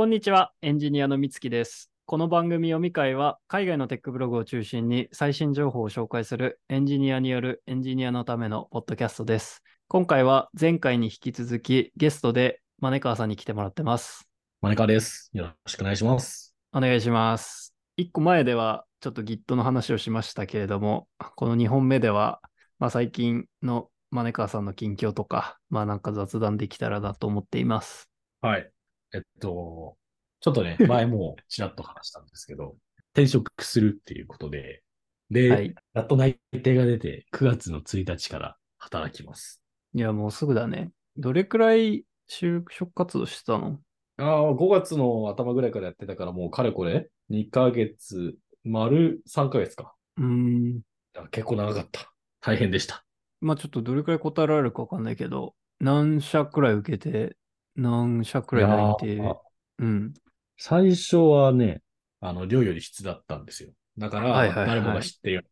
こんにちは、エンジニアのみつきです。この番組読み会は、海外のテックブログを中心に最新情報を紹介するエンジニアによるエンジニアのためのポッドキャストです。今回は前回に引き続きゲストでマネカワさんに来てもらってます。マネカです。よろしくお願いします。お願いします。一個前ではちょっと Git の話をしましたけれども、この2本目では、まあ、最近のマネカワさんの近況とか、まあなんか雑談できたらなと思っています。はい。えっと、ちょっとね、前もちらっと話したんですけど、転職するっていうことで、で、はいやっと内定が出て、9月の1日から働きます。いや、もうすぐだね。どれくらい就職活動してたの？ああ、5月の頭ぐらいからやってたから、もうかれこれ、2ヶ月、丸3ヶ月か。うーん。あ結構長かった。大変でした。まあちょっとどれくらい答えられるかわかんないけど、何社くらい受けて、何社くらい内定いやー。うん。最初はね、あの、量より質だったんですよ。だから、誰もが知ってる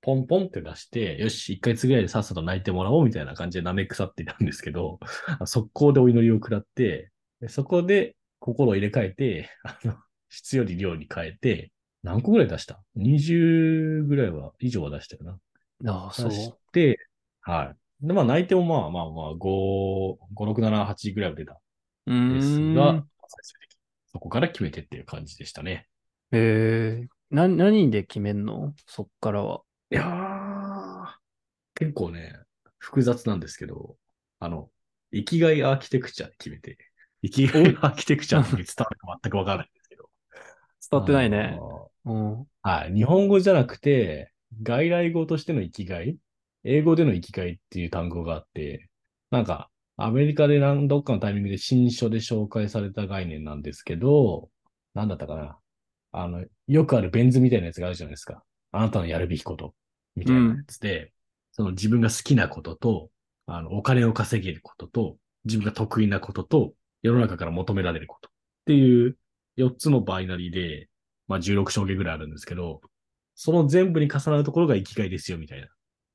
ポンポンって出して、よし、1ヶ月ぐらいでさっさと泣いてもらおうみたいな感じで舐め腐っていたんですけど、速攻でお祈りを食らって、でそこで心を入れ替えて、あの、質より量に変えて、何個ぐらい出した ?20 ぐらいは、以上は出したよな。ああ、そう出。して、はい。で、まあ、泣いてもまあまあまあ、5、5、6、7、8ぐらいは出たうーですん。が、最終的にそこから決めてっていう感じでしたね。えー、な、何で決めんの？そっからは。いやー、結構ね、複雑なんですけど、あの、生きがいアーキテクチャで決めて、生きがいアーキテクチャって伝わるか全くわからないんですけど。伝わってないねうん。はい。日本語じゃなくて、外来語としての生きがい英語での生きがいっていう単語があって、なんか、アメリカで何どっかのタイミングで新書で紹介された概念なんですけど、なんだったかな。あの、よくあるベン図みたいなやつがあるじゃないですか。あなたのやるべきこと、みたいなやつで、その自分が好きなことと、あの、お金を稼げることと、自分が得意なことと、世の中から求められることっていう4つのバイナリーで、まあ16章下ぐらいあるんですけど、その全部に重なるところが生きがいですよ、みたいな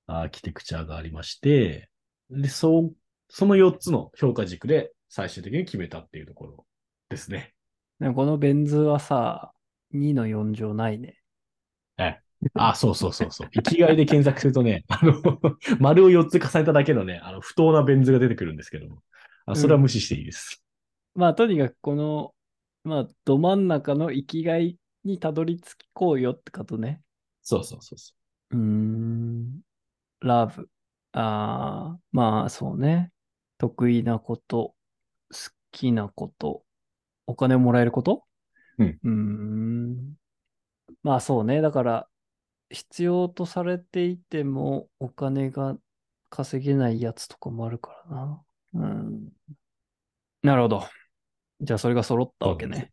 アーキテクチャがありまして、で、そう、その4つの評価軸で最終的に決めたっていうところですね。でもこのベン図はさ、2の4乗ないね。あ、そうそうそうそう。生きがいで検索するとね、あの、丸を4つ重ねただけのね、あの、不当なベン図が出てくるんですけども、あそれは無視していいです。まあとにかくこの、まあど真ん中の生きがいにたどり着こうよってことね。そうそうそうそうーん。ラブ。ああ、まあそうね。得意なこと、好きなこと、お金をもらえること？うん。まあそうね。だから、必要とされていてもお金が稼げないやつとかもあるからな。うん。なるほど。じゃあそれが揃ったわけね。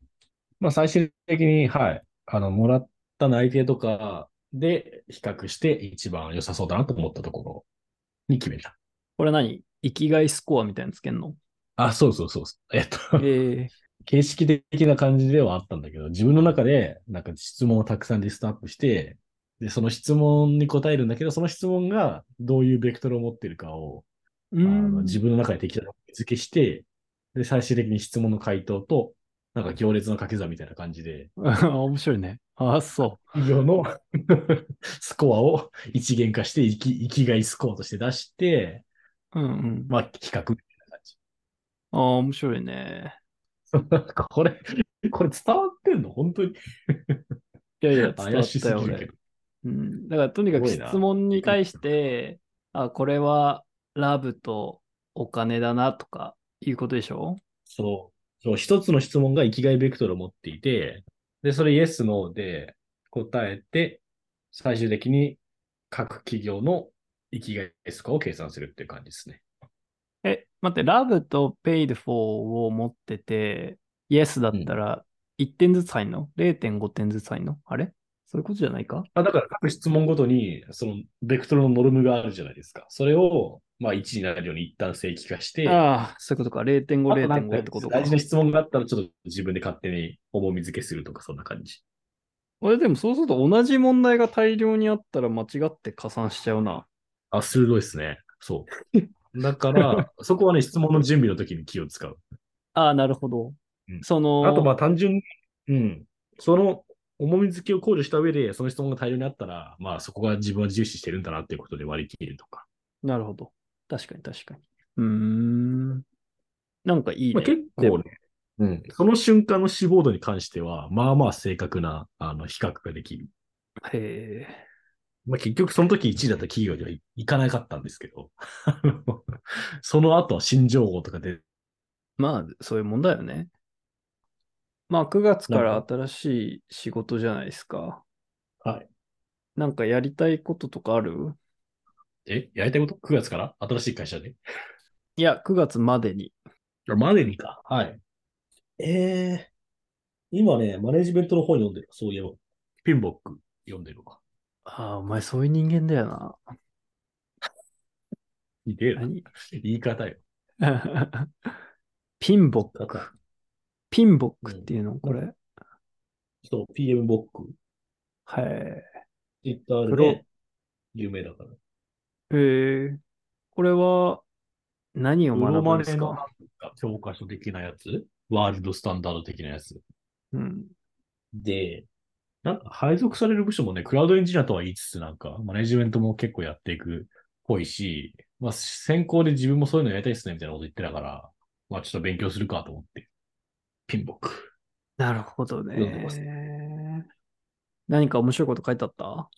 まあ最終的に、はい、あの、もらった内定とかで比較して一番良さそうだなと思ったところに決めた。これ何？生きがいスコアみたいにつけんの？あ、そうそうそう。えっと、ええ 形式的な感じではあったんだけど、自分の中で、なんか質問をたくさんリストアップして、で、その質問に答えるんだけど、その質問がどういうベクトルを持っているかを、あの自分の中で適当に付けして、で、最終的に質問の回答と、なんか行列の掛け算みたいな感じで、面白いね。ああ、そ企業のスコアを一元化して、生き、生きがいスコアとして出して、う。うんうん。まあ、比較みたいな感じ。ああ、面白いね。これ、これ伝わってんの？本当にいやいや、伝わ怪しったよ、俺。うん。だから、とにかく質問に対して、あ、これはラブとお金だなとかいうことでしょ？そう。そう、一つの質問が生きがいベクトルを持っていて、で、それイエス、ノーで答えて、最終的に各企業の生きがいスコアを計算するっていう感じですね。え、待って、ラブと paid for を持ってて、Yes だったら1点ずつ入んの ?0.5 点ずつ入んの？あれ？そういうことじゃないか？あだから各質問ごとに、そのベクトルのノルムがあるじゃないですか。それを、まあ1になるように一旦正規化して、ああ、そういうことか。0.5、あとなんか0.5ってことか大。事な質問があったら、ちょっと自分で勝手に重み付けするとか、そんな感じ。俺でもそうすると同じ問題が大量にあったら間違って加算しちゃうな。あ、鋭いですね。そう。だから、そこはね、質問の準備の時に気を使う。ああ、なるほど。うんその、あと、まあ単純に、うん。その重み付けを考慮した上で、その質問が大量にあったら、まあそこが自分は重視してるんだなっていうことで割り切るとか。なるほど。確かに確かに。うーん。なんかいいね。まあ、結構ね、うん。その瞬間の死亡度に関しては、まあまあ正確な、あの、比較ができる。へえ。まあ結局その時1位だった企業にはいいかなかったんですけど、その後は新情報とかで、まあ、そういうもんだよね。まあ、9月から新しい仕事じゃないですか。はい。なんかやりたいこととかある？え、やりたいこと ?9 月から？新しい会社で？いや、9月までに。までにか。はい。ええ今ね、マネジメントの本読んでる。そういえば。ピンボック読んでるわ。ああ、お前そういう人間だよな。いいな。何？言い方よ。ピンボック。方。ピンボックっていうの、これ？そう、PM ボック。はい。ツイッタープロでね、有名だから。ええこれは何を学ぶんですか？教科書的なやつ？ワールドスタンダード的なやつ？うん。で、なんか配属される部署もね、クラウドエンジニアとは言いつつ、なんか、マネジメントも結構やっていくっぽいし、まあ、先行で自分もそういうのやりたいっすね、みたいなこと言ってたから、まあ、ちょっと勉強するかと思って。ピンボック。なるほどね。何か面白いこと書いてあった？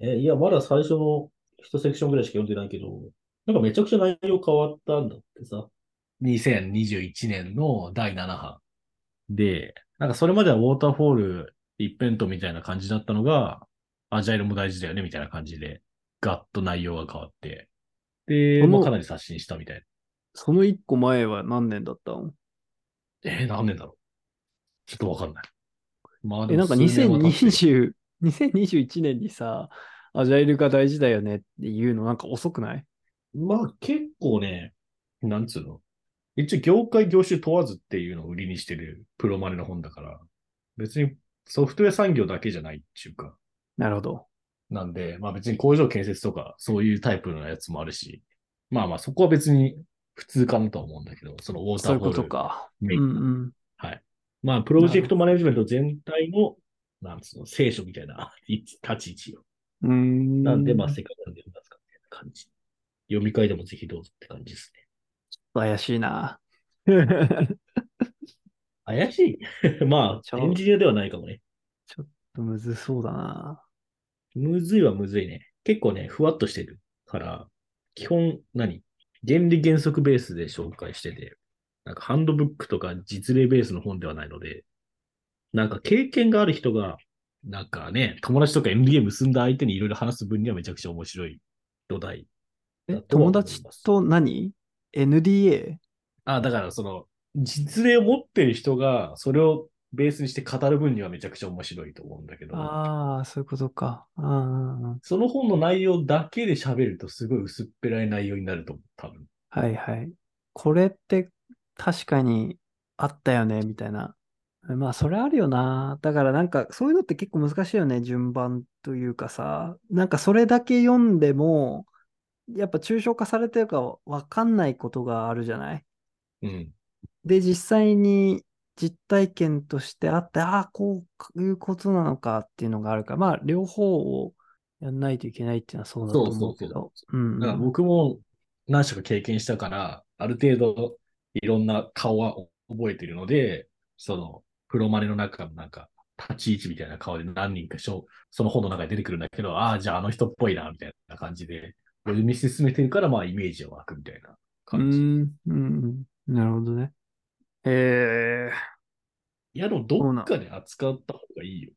え、いや、まだ最初の一セクションぐらいしか読んでないけど、なんかめちゃくちゃ内容変わったんだってさ。2021年の第7版。で、なんかそれまではウォーターフォール一辺倒みたいな感じだったのが、アジャイルも大事だよねみたいな感じで、ガッと内容が変わって、で、まあ、かなり刷新したみたいな。その一個前は何年だったの？えー何年だろう？ちょっとわかんない。まあえ、なんか数年は経って2020、2021年にさ、アジャイルが大事だよねっていうのなんか遅くない？まあ結構ね、なんつうの？一応業界業種問わずっていうのを売りにしてるプロマネの本だから、別にソフトウェア産業だけじゃないっていうか、なるほど。なんで、まあ別に工場建設とかそういうタイプのやつもあるし、まあまあそこは別に普通かなとは思うんだけど、そのウォーターフォール。とか。うメインんうん。はい。まあプロジェクトマネジメント全体の、なんつうの、聖書みたいな 立ち位置よ。うーん。なんで、まあせっかくなんで読みますか？みたいな感じ。読み替えでもぜひどうぞって感じですね。怪しいな。怪しい？まあ、エンジニアではないかもね。ちょっとむずそうだな。むずいはむずいね。結構ね、ふわっとしてるから、基本何？原理原則ベースで紹介してて、なんかハンドブックとか実例ベースの本ではないので、なんか経験がある人が、なんかね、友達とか NDA 結んだ相手にいろいろ話す分にはめちゃくちゃ面白い土台います達と何 ?NDA? あ、だからその、実例を持ってる人が、それをベースにして語る分にはめちゃくちゃ面白いと思うんだけど、ああ、そういうことか。あその本の内容だけで喋るとすごい薄っぺらい内容になると思う、多分。あ、はいはい。これって確かにあったよね、みたいな。まあ、それあるよな。だからなんか、そういうのって結構難しいよね、順番というかさ。なんかそれだけ読んでも、やっぱ抽象化されてるかわかんないことがあるじゃない？うん。で、実際に実体験としてあって、ああ、こういうことなのかっていうのがあるから、まあ、両方をやんないといけないっていうのはそうだと思うけそうど。うんだから僕も何社か経験したから、ある程度いろんな顔は覚えているので、その、プロマネの中のなんか、立ち位置みたいな顔で何人かしょその本の中に出てくるんだけど、ああ、じゃああの人っぽいな、みたいな感じで、読み進めてるから、まあイメージは湧くみたいなう感じ。ん、うん、なるほどね。えー、いや、でもどっかで扱った方がいいよ。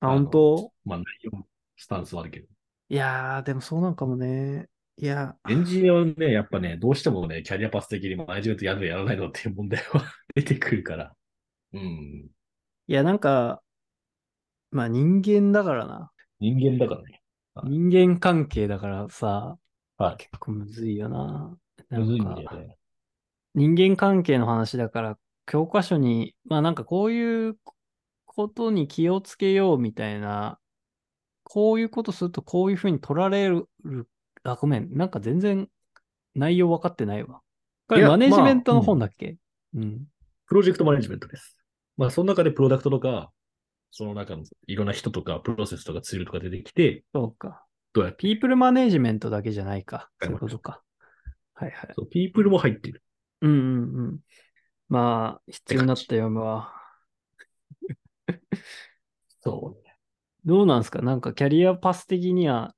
あ、本当？まあ内容、スタンスはあるけど。いやー、でもそうなんかもね。いや、エンジニアはね、やっぱね、どうしてもね、キャリアパス的にマネジメントやるのやらないのっていう問題は 出てくるから。うん。いや、なんか、まあ人間だからな。人間だからね。はい人間関係だからさ、はい結構むずいよな。むずいんかだよね。人間関係の話だから、教科書に、まあなんかこういうことに気をつけようみたいな、こういうことするとこういうふうに取られる、あ、ごめん、なんか全然内容分かってないわ。これマネジメントのまあ本だっけ、うん。プロジェクトマネジメントです。まあ、その中でプロダクトとか、その中のいろんな人とか、プロセスとかツールとか出てきて、そうか。どうやって、ピープルマネージメントだけじゃないか。はいそういうことか。はいはい。そうピープルも入ってる。うんうんうん。まあ、必要になった読むわ。そうね。どうなんすか？なんかキャリアパス的には、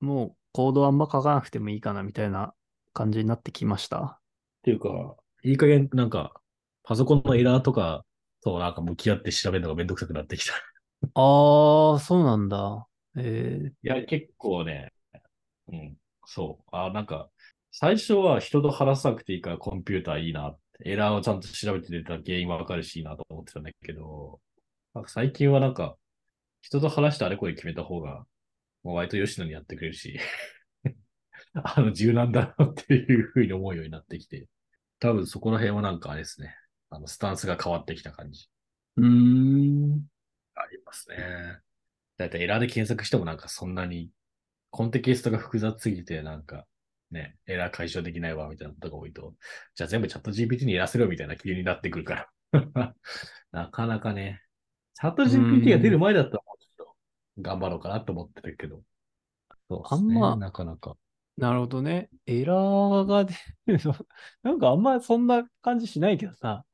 もうコードあんま書かなくてもいいかなみたいな感じになってきました？っていうか、いい加減なんか、パソコンのエラーとかとなんか向き合って調べるのがめんどくさくなってきた。ああ、そうなんだ。えいや、結構ね、うん、そう。あ、なんか、最初は人と話さなくていいからコンピューターいいなって。エラーをちゃんと調べて出たら原因わかるしいいなと思ってたんだけど、なんか最近はなんか、人と話してあれこれ決めた方が、もう割と吉野にやってくれるし、あの、柔軟だなっていうふうに思うようになってきて、多分そこの辺はなんかあれですね。あの、スタンスが変わってきた感じ。ー、うーん。ありますね。だいたいエラーで検索してもなんかそんなに、コンテキストが複雑すぎてなんか、ね、エラー解消できないわみたいなことが多いと、じゃあ全部チャット GPT にやらせろみたいな気になってくるから。なかなかね、チャット GPT が出る前だったら頑張ろうかなと思ってるけど。そうですね、あんまなかなか。なるほどね。エラーが出るの、なんかあんまそんな感じしないけどさ。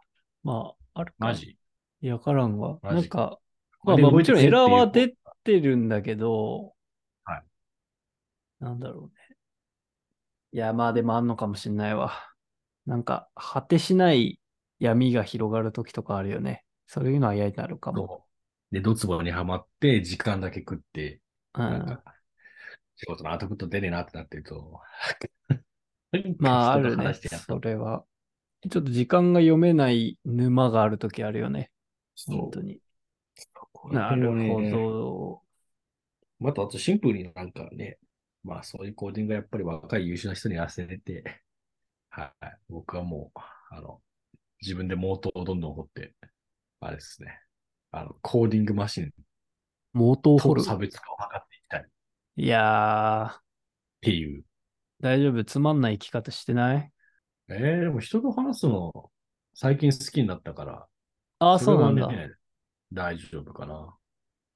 まあ、あるか。マジ？いや、わからんわ。マジ？なんか、まあまあもちろんエラーは出てるんだけど、はい。なんだろうね。いや、まあでもあんのかもしんないわ。なんか、果てしない闇が広がる時とかあるよね。そういうのは嫌になるかも。で、ドツボにはまって、時間だけ食って、うん。なんか、仕事のアウトプット出ねえなってなってると、まあ、あるねそれは。ちょっと時間が読めない沼がある時あるよね。本当に。なるほど。また、あとシンプルになんかね、まあそういうコーディングがやっぱり若い優秀な人にやらせて、はい。僕はもう、あの、自分でモートをどんどん掘って、あれですね。あの、コーディングマシンモートを掘る？と差別化を図っていきたいっいやー、ていう。大丈夫？つまんない生き方してない？えー、でも人と話すの、最近好きになったから、ああ、そうなんだ。大丈夫かな。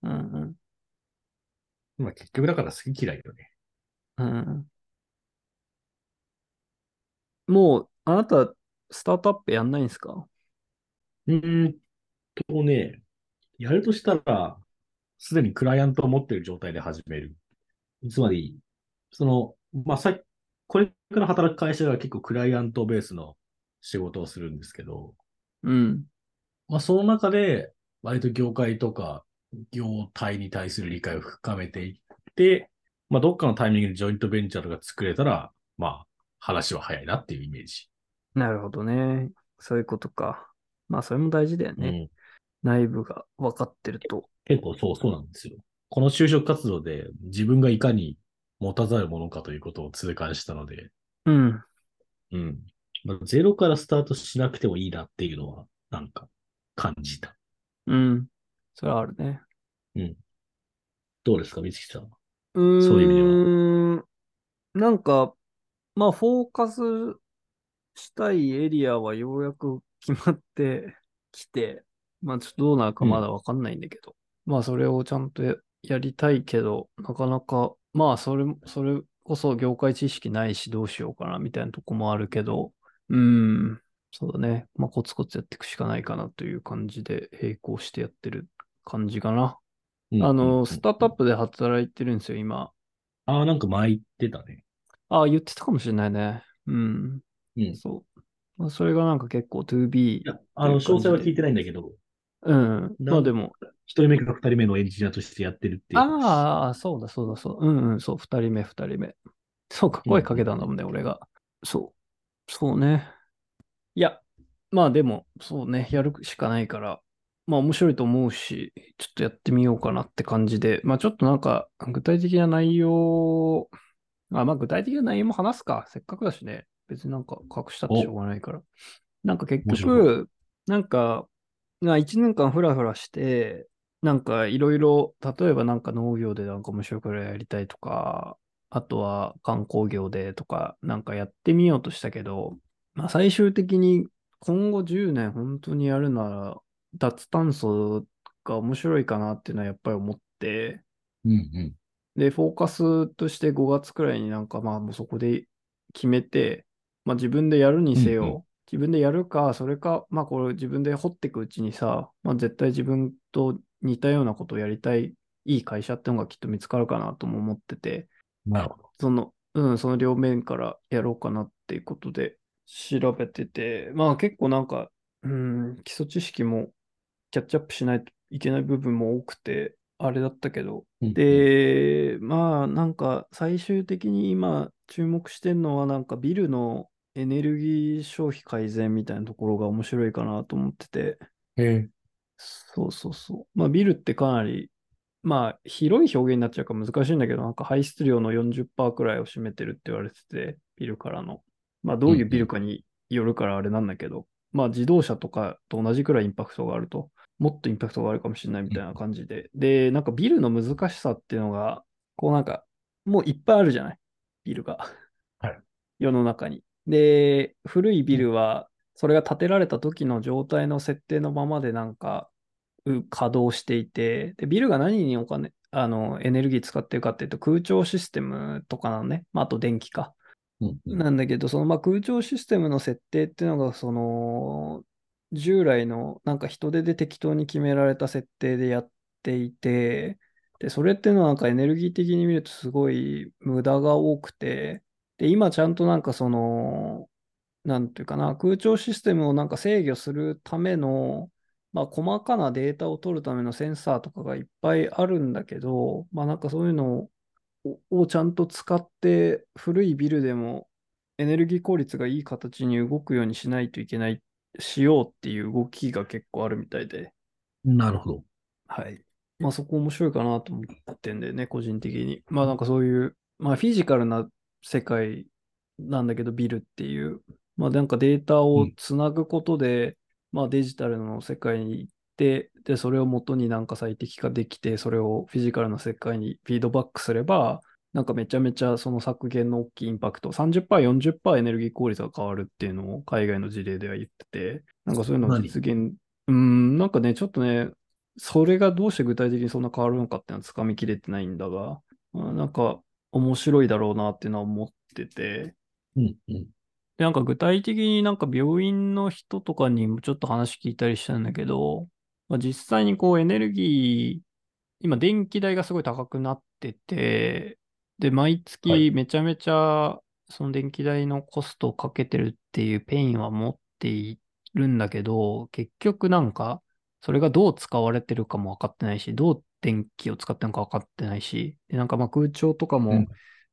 うんうん。まあ結局だから好き嫌いよね。うん。もう、あなた、スタートアップやんないんですか？うーんとね、やるとしたら、すでにクライアントを持っている状態で始める。つまり、その、まあ、さこれから働く会社が結構クライアントベースの仕事をするんですけど、うん。まあ、その中で、割と業界とか、業態に対する理解を深めていって、まあ、どっかのタイミングでジョイントベンチャーが作れたら、まあ、話は早いなっていうイメージ。なるほどね。そういうことか。まあ、それも大事だよね。うん内部が分かってると。結構そう、そうなんですよ。この就職活動で自分がいかに持たざるものかということを痛感したので、うん。うん。まあ、ゼロからスタートしなくてもいいなっていうのは、なんか、感じた。うん。それはあるね。どうですか、美月さん。うーん。そういう意味でなんか、まあ、フォーカスしたいエリアはようやく決まって きて、まあ、ちょっとどうなるかまだわかんないんだけど、まあ、それをちゃんとややりたいけど、なかなか、まあ、それ、それこそ業界知識ないしどうしようかなみたいなとこもあるけど、うーん、そうだね。まあ、コツコツやっていくしかないかなという感じで並行してやってる感じかな。あの、スタートアップ。プで働いてるんですよ、今。ああ、なんか前言ってたね。ああ、言ってたかもしれないね。うん。うん。そう。まあ、それがなんか結構 2B い。や、あの、詳細は聞いてないんだけど、うん。なまあでも、一人目か二人目のエンジニアとしてやってるっていう。ああ、そうだそうだそう。うんうん、そう。二人目、二人目。そうか、声かけたんだもんね、俺が。そう。そうね。いや、まあでも、そうね、やるしかないから、まあ面白いと思うし、ちょっとやってみようかなって感じで、まあちょっとなんか、具体的な内容、あまあ具体的な内容も話すか。せっかくだしね。別になんか隠したってしょうがないから。なんか結面局、なんか、まあ1年間フラフラして、なんかいろいろ、例えばなんか農業でなんか面白いからやりたいとか、あとは観光業でとか、なんかやってみようとしたけど、まあ最終的に今後10年本当にやるなら、脱炭素が面白いかなっていうのはやっぱり思って、うんうん。で、フォーカスとして5月くらいになんかまあもうそこで決めて、まあ自分でやるにせよ、自分でやるか、それか、まあこれ自分で掘っていくうちにさ、まあ絶対自分と似たようなことをやりたい、いい会社ってのがきっと見つかるかなとも思ってて、なるほど。その、うん、その両面からやろうかなっていうことで調べてて、まあ結構なんか、うん、基礎知識もキャッチアップしないといけない部分も多くて、あれだったけど、うんうん、で、まあなんか最終的に今注目してるのはなんかビルのエネルギー消費改善みたいなところが面白いかなと思ってて、へえ。そうそうそう。まあビルってかなり、まあ広い表現になっちゃうから難しいんだけど、なんか排出量の40%くらいを占めてるって言われてて、ビルからの。まあどういうビルかによるからあれなんだけど、まあ自動車とかと同じくらいインパクトがあると、もっとインパクトがあるかもしれないみたいな感じで。で、なんかビルの難しさっていうのが、こうなんか、もういっぱいあるじゃない？ビルが。はい。世の中に。で、古いビルは、それが建てられた時の状態の設定のままでなんか、う稼働していて、で、ビルが何にお金、あの、エネルギー使ってるかっていうと、空調システムとかなのね。まあ、あと電気か。うんうんなんだけど、そのまあ空調システムの設定っていうのが、その、従来のなんか人手で適当に決められた設定でやっていて、で、それっていうのはなんかエネルギー的に見るとすごい無駄が多くて、で、今ちゃんとなんかその、なんていうかな、空調システムをなんか制御するための、まあ、細かなデータを取るためのセンサーとかがいっぱいあるんだけど、まあ、なんかそういうのををちゃんと使って古いビルでもエネルギー効率がいい形に動くようにしないといけない、しようっていう動きが結構あるみたいで、なるほど。はい。まあそこ面白いかなと思ってんだよね、個人的に。まあなんかそういう、まあフィジカルな世界なんだけど、ビルっていう、まあなんかデータをつなぐことで、まあデジタルの世界に行って、で、それを元になんか最適化できて、それをフィジカルの世界にフィードバックすれば、なんかめちゃめちゃその削減の大きいインパクト、30%、40%エネルギー効率が変わるっていうのを海外の事例では言ってて、なんかそういうのを実現、うん、なんかね、ちょっとね、それがどうして具体的にそんな変わるのかっていうのはつかみきれてないんだが、まあなんか面白いだろうなっていうのは思ってて、うんうん。で、なんか具体的になんか病院の人とかにもちょっと話聞いたりしたんだけど、まあ、実際にこうエネルギー、今電気代がすごい高くなってて、で、毎はい月めちゃめちゃその電気代のコストをかけてるっていうペインは持っているんだけど、結局なんか、それがどう使われてるかも分かってないし、どう電気を使ってるのか分かってないし、で、なんかまあ空調とかもうん。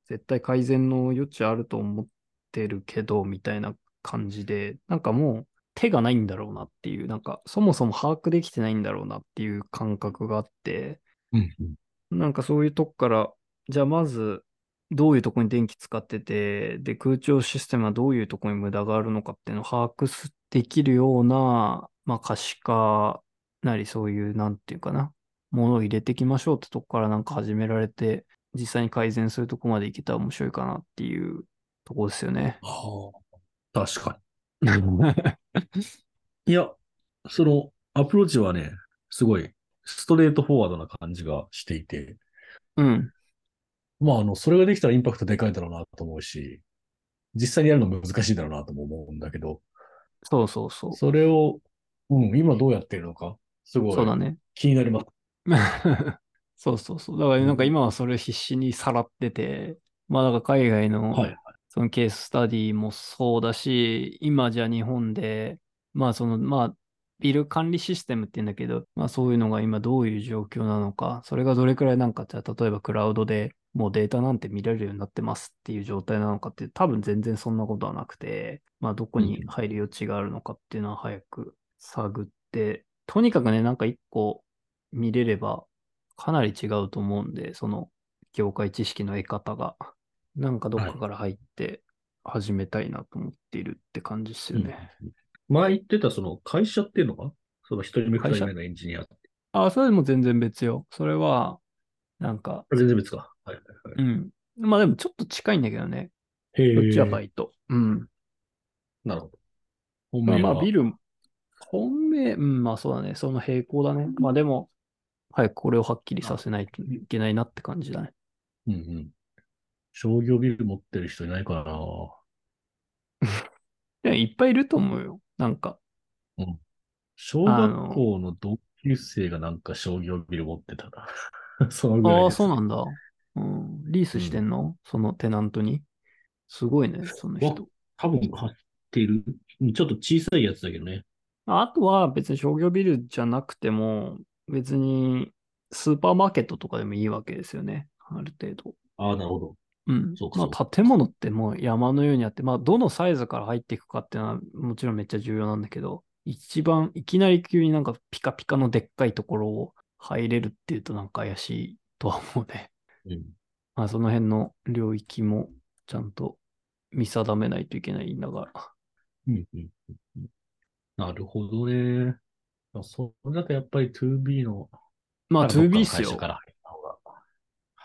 絶対改善の余地あると思ってるけど、みたいな感じで、なんかもう手がないんだろうなっていう、なんかそもそも把握できてないんだろうなっていう感覚があって、うんうん。なんかそういうとこから、じゃあまず、どういうとこに電気使ってて、で、空調システムはどういうとこに無駄があるのかっていうのを把握すできるような、まあ可視化なりそういう、なんていうかな、ものを入れていきましょうってとこからなんか始められて、実際に改善するとこまでいけたら面白いかなっていうとこですよね。はあ。確かに。いや、そのアプローチはね、すごいストレートフォワードな感じがしていて、うん。まあ、あの、それができたらインパクトでかいだろうなと思うし、実際にやるの難しいだろうなとも思うんだけど、そうそうそう。それを、うん、今どうやってるのか、すごいそうだね。気になります。そうそうそう。だからなんか今はそれ必死にさらってて、まあだから海外のはい。そのケーススタディもそうだし、今じゃ日本で、まあその、まあビル管理システムって言うんだけど、まあそういうのが今どういう状況なのか、それがどれくらいなんか、じゃあ例えばクラウドでもうデータなんて見れるようになってますっていう状態なのかって、多分全然そんなことはなくて、まあどこに入る余地があるのかっていうのは早く探って、とにかくね、なんか一個見れればかなり違うと思うんで、その業界知識の得方が。なんかどっかから入って始めたいなと思っているって感じですよね。前言ってたその会社っていうのが、その一人目二人目のエンジニア。あ、それでも全然別よ。それは、なんか、全然別か。はいはいはい。うん。まあでもちょっと近いんだけどね。へえ。どっちはバイト。うん。なるほど。まあ本命は？まあビル、本命、うん、まあそうだね。その並行だね。まあでも、早くこれをはっきりさせないといけないなって感じだね。うんうん。商業ビル持ってる人いないかな いや、いっぱいいると思うよ。なんか。小学校の同級生がなんか商業ビル持ってたな。そのぐらいああ、そうなんだ。うん。リースしてんの、そのテナントに？すごいね、その人。多分買ってる。うんちょっと小さいやつだけどね。あとは別に商業ビルじゃなくても、別にスーパーマーケットとかでもいいわけですよね。ある程度。ああ、なるほど。うんそう。かまあ建物ってもう山のようにあって、まあどのサイズから入っていくかっていうのはもちろんめっちゃ重要なんだけど、一番いきなり急になんかピカピカのでっかいところを入れるっていうとなんか怪しいとは思うね。うん。まあその辺の領域もちゃんと見定めないといけないんだがうんうんうんなるほどね。それだとやっぱり 2B の、まあどっか 2B のっすよ。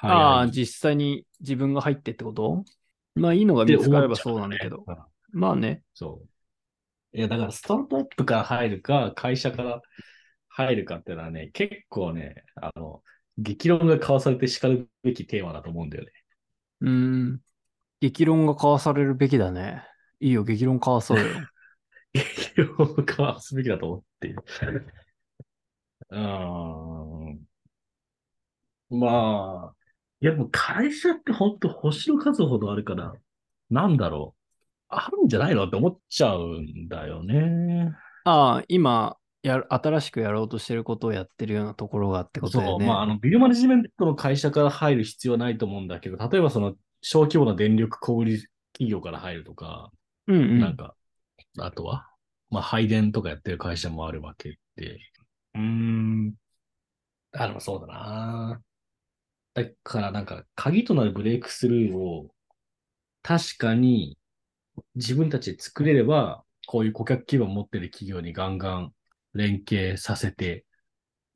ああ、実際に自分が入ってってこと？まあいいのが見つかればそうなんだけど。うんまあね。そう。いや、だからスタートアップから入るか、会社から入るかっていうのはね、結構ね、あの、激論が交わされて叱るべきテーマだと思うんだよね。うーん。激論が交わされるべきだね。いいよ、激論交わそうよ。激論を交わすべきだと思っている。うーん。まあ、いや、でも会社って本当星の数ほどあるから、なんだろう。あるんじゃないのって思っちゃうんだよね。ああ、今やる、新しくやろうとしてることをやってるようなところがってことだそう、よね。まあ、あの、ビルマネジメントの会社から入る必要はないと思うんだけど、例えばその、小規模な電力小売企業から入るとか、うんうん。なんか、あとは、まあ、配電とかやってる会社もあるわけで、うーん、あ、でもそうだな。だから、なんか、鍵となるブレイクスルーを、確かに、自分たちで作れれば、こういう顧客基盤を持ってる企業にガンガン連携させて、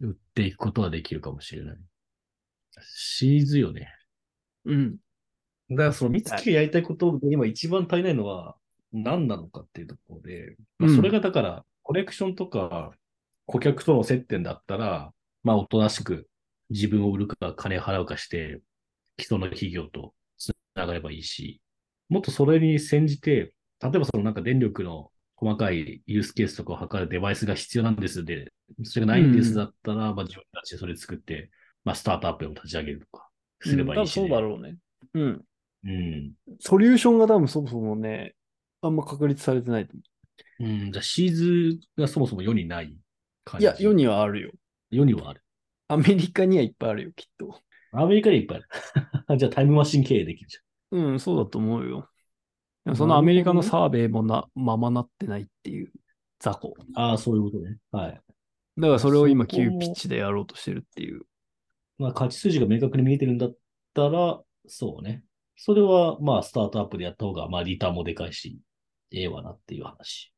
売っていくことはできるかもしれない。シーズよね。うん。だからその三月がやりたいことで今一番足りないのは何なのかっていうところで、まあうんそれがだからコレクションとか顧客との接点だったら、まあおとなしく自分を売るか金を払うかして、人の企業とつながればいいし、もっとそれに先じて、例えばそのなんか電力の細かいユースケースとかを測るデバイスが必要なんですで、それがないんですだったら、まあ自分たちでそれ作って、まあスタートアップを立ち上げるとかすればいいし、うん多分そうだろうね。うん。うん。ソリューションが多分そもそもね、あんま確立されてないと思うん、じゃあシーズがそもそも世にないう。感じ。いや、世にはあるよ。世にはある。アメリカにはいっぱいあるよ、きっと。アメリカでいっぱいある。じゃあタイムマシン経営できるじうん、そうだと思うよ。でもそのアメリカのサーベイもな、ままなってないっていう雑魚。ゃん。ああ、そういうことね。はい。だからそれを今そこも急ピッチでやろうとしてるっていう。まあ、勝ち筋が明確に見えてるんだったら、そうね。それは、まあ、スタートアップでやった方が、まあ、リターンもでかいし、ええわなっていう話。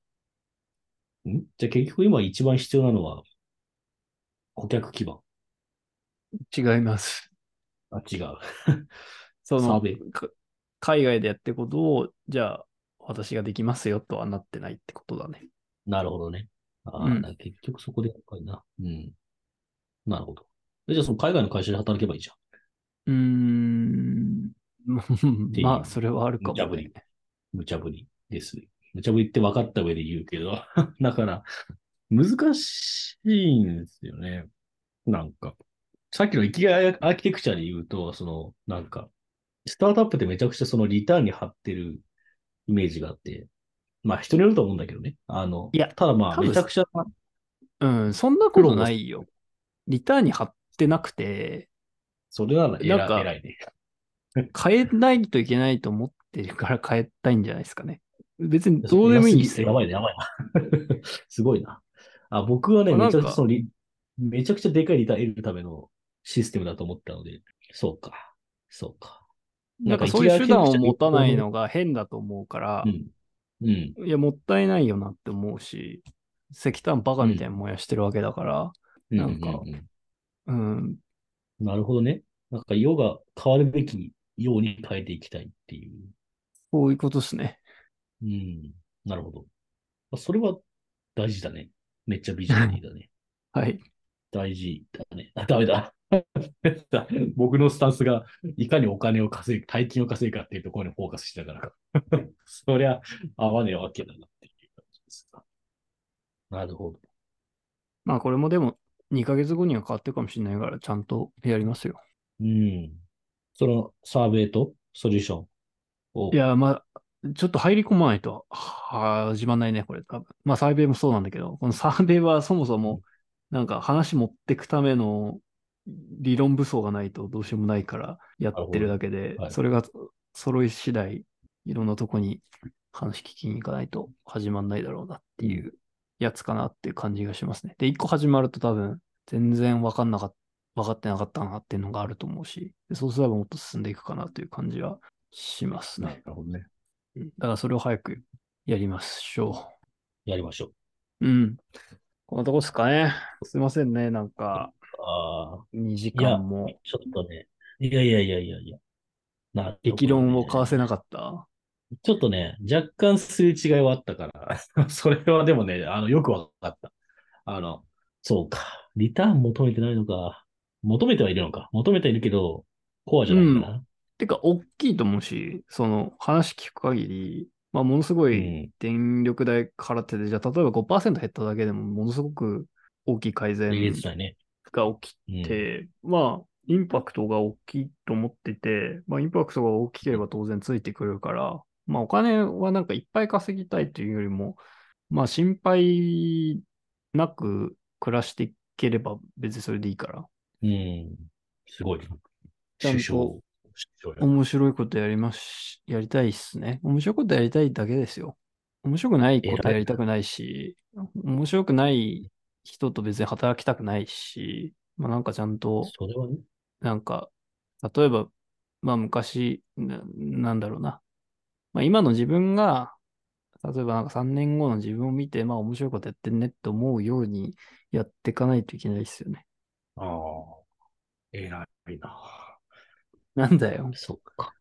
ん？じゃあ結局今一番必要なのは、顧客基盤。違います。あ、違う。その海外でやってることを、じゃあ私ができますよとはなってないってことだね。なるほどね。ああ、うん結局そこでやっぱりな。うん。なるほど。えじゃあその海外の会社で働けばいいじゃん。うーん。まあ、それはあるかも、無茶ぶりね。無茶ぶりです。無茶ぶりって分かった上で言うけど、だから、難しいんですよね。なんか。さっきの生きがいアーキテクチャで言うと、その、なんか、スタートアップってめちゃくちゃそのリターンに張ってるイメージがあって、まあ人によると思うんだけどね。あの、いやただまあめちゃくちゃ、うん、そんなことないよ。リターンに貼ってなくて、それなら偉なんか偉いね。変えないといけないと思ってるから変えたいんじゃないですかね。別にどうでもいいんですよ。やばいね、やばいな。すごいな。あ、僕はね、めちゃくちゃそのリ、めちゃくちゃでかいリターン得るためのシステムだと思ったので、そうか。そうか。なんかそういう手段を持たないのが変だと思うからう、ん。うん。いや、もったいないよなって思うし、石炭バカみたいに燃やしてるわけだから、なんかうううんうん、なるほどね。なんか世が変わるべきように変えていきたいっていう。こういうことですね。うん。なるほど。それは大事だね。めっちゃビジョナリーだね。はい。大事だね。あ、ダメだ。僕のスタンスがいかにお金を稼ぐ、大金を稼ぐかっていうところにフォーカスしてたから。そりゃ合わねえわけだなっていう感じです。なるほど。まあこれもでも2ヶ月後には変わってるかもしれないから、ちゃんとやりますよ。うん。そのサーベイとソリューションを。いや、まあ、ちょっと入り込まないとは始まんないね、これ。まあサーベイもそうなんだけど、このサーベイはそもそもなんか話持ってくための理論武装がないとどうしようもないからやってるだけで、はいそれが揃い次第いろんなとこに話聞きに行かないと始まんないだろうなっていうやつかなっていう感じがしますね。で、一個始まると多分全然わかんなかった、分かってなかったなっていうのがあると思うし、でそうすればもっと進んでいくかなという感じはしますなね。るほどね。うんだからそれを早くやりましょやりましょう。うん。こんなとこですかね。すいませんね。なんか、う。ああ、2時間もちょっとね。いやいやいやいやいや。な激論を交わせなかった？ちょっとね、若干すれ違いはあったから、それはでもね、あの、よくわかった。あの、そうか。リターン求めてないのか。求めてはいるのか。求めてはいるけど、コアじゃないかな。てか、大きいと思うし、その話聞く限り、まあ、ものすごういん。電力代払ってて、じゃあ、例えば5%減っただけでも、ものすごく大きい改善。が起うんきて、まあ、インパクトが大きいと思ってて、まあ、インパクトが大きければ当然ついてくるから、まあ、お金はなんかいっぱい稼ぎたいというよりも、まあ、心配なく暮らしていければ別にそれでいいから、うん。すごい。ちゃんと首相。面白いことやります、やりたいっすね。面白いことやりたいだけですよ。面白くないことやりたくないし、面白くない人と別に働きたくないし、まあなんかちゃんと、それはね。なんか、例えば、まあ昔、ななんだろうな。まあ今の自分が、例えばなんか3年後の自分を見て、まあ面白いことやってんねって思うようにやっていかないといけないですよね。ああ。偉いな。なんだよ。そっか。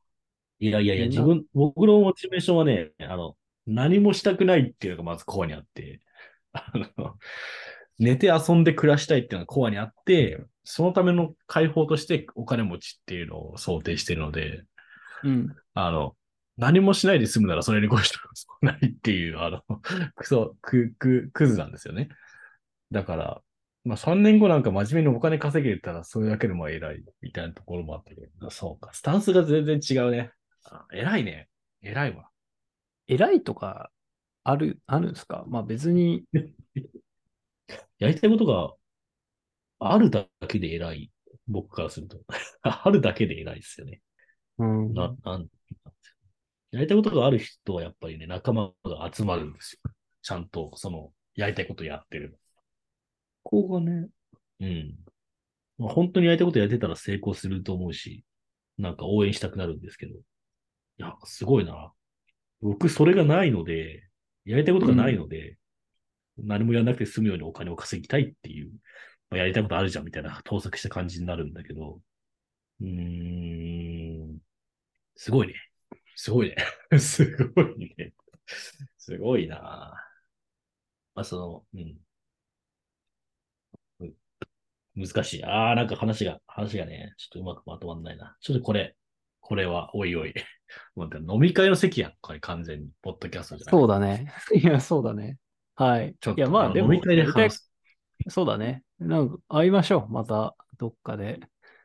いやいやいや、自分、僕のモチベーションはね、あの、何もしたくないっていうのがまずコアにあって、あの、寝て遊んで暮らしたいっていうのがコアにあって、そのための解放としてお金持ちっていうのを想定しているので、うん。あの、何もしないで済むならそれに越したことないっていう、あの、クソ、く、く、クズなんですよね。だから、まあ3年後なんか真面目にお金稼げたらそれだけでも偉いみたいなところもあったけど、そうか、スタンスが全然違うね。あ偉いね。偉いわ。偉いとか、ある、あるんですか？まあ別に、やりたいことがあるだけで偉い。僕からすると。あるだけで偉いですよね。うん。な、なん、やりたいことがある人はやっぱりね、仲間が集まるんですよ。ちゃんと、その、やりたいことやってる。ここがね、うん。まあ、本当にやりたいことやってたら成功すると思うし、なんか応援したくなるんですけど。いや、すごいな。僕、それがないので、やりたいことがないので、何もやらなくて済むようにお金を稼ぎたいっていう、まあ、やりたいことあるじゃんみたいな盗作した感じになるんだけど、うーん、すごいね。すごいね。すごいね。すごいなまあ、その、うん。うん難しい。ああ、なんか話が、話がね、ちょっとうまくまとまんないな。ちょっとこれ、これは、おいおい。もう飲み会の席やん。これ完全に。ポッドキャストじゃない。そうだね。いや、そうだね。はい。ちょっと、いや、まあ、でも、飲み会で話す。そうだね。なんか、会いましょう。また、どっかで。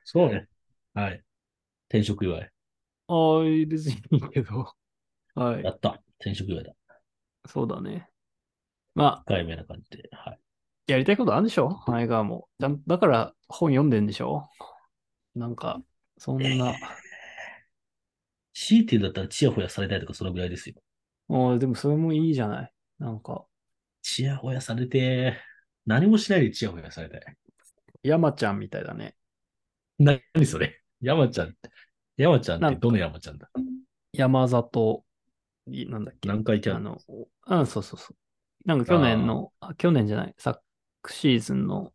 そうね。はい。転職祝い。ああ、別にいいけど。はいや。った。転職祝いだ。そうだね。まあ、深い目な感じで。はい。やりたいことあるんでしょ？前川も。だから本読んでんでしょ？なんか、そんな。強いて言うんだったら、チヤホヤされたいとか、そのぐらいですよ。もう、でもそれもいいじゃない？なんか、チヤホヤされて、何もしないでチヤホヤされたい。山ちゃんみたいだね。何それ？山ちゃんって。山ちゃんってどの山ちゃんだ？山里、いなんだっけ？何回キャンあの、うん、そうそうそう。なんか去年の、あ去年じゃない、昨シーズンの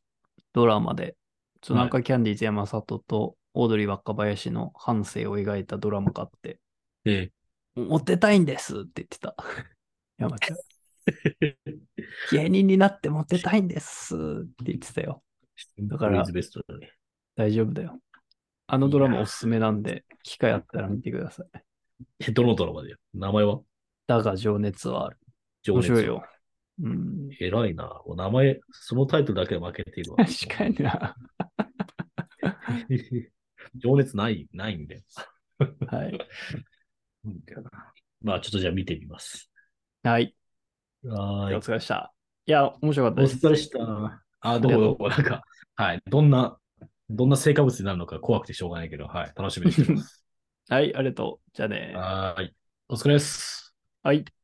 ドラマで、ちょっと南海キャンディーズ山里とオードリー若林の半生を描いたドラマがあって、えモテたいんですって言ってた。山ちゃん。芸人になってモテたいんですって言ってたよ。だから。大丈夫だよ。あのドラマおすすめなんで、機会あったら見てください。え、どのドラマで名前はだが情熱はある。情熱面白いよ。うん。偉いな。もう名前、そのタイトルだけで負けているわ。確かにな。情熱ない、ないんで。はい。まあ、ちょっとじゃあ見てみます。はい。はーいお。疲れでした。いや、面白かったおです。疲れした。あ、どうもどうも。なんか、はい。どんな、どんな成果物になるのか怖くてしょうがないけど、はい。楽しみにしてます。はい、ありがとう。じゃあね。はーい。お疲れです。はい。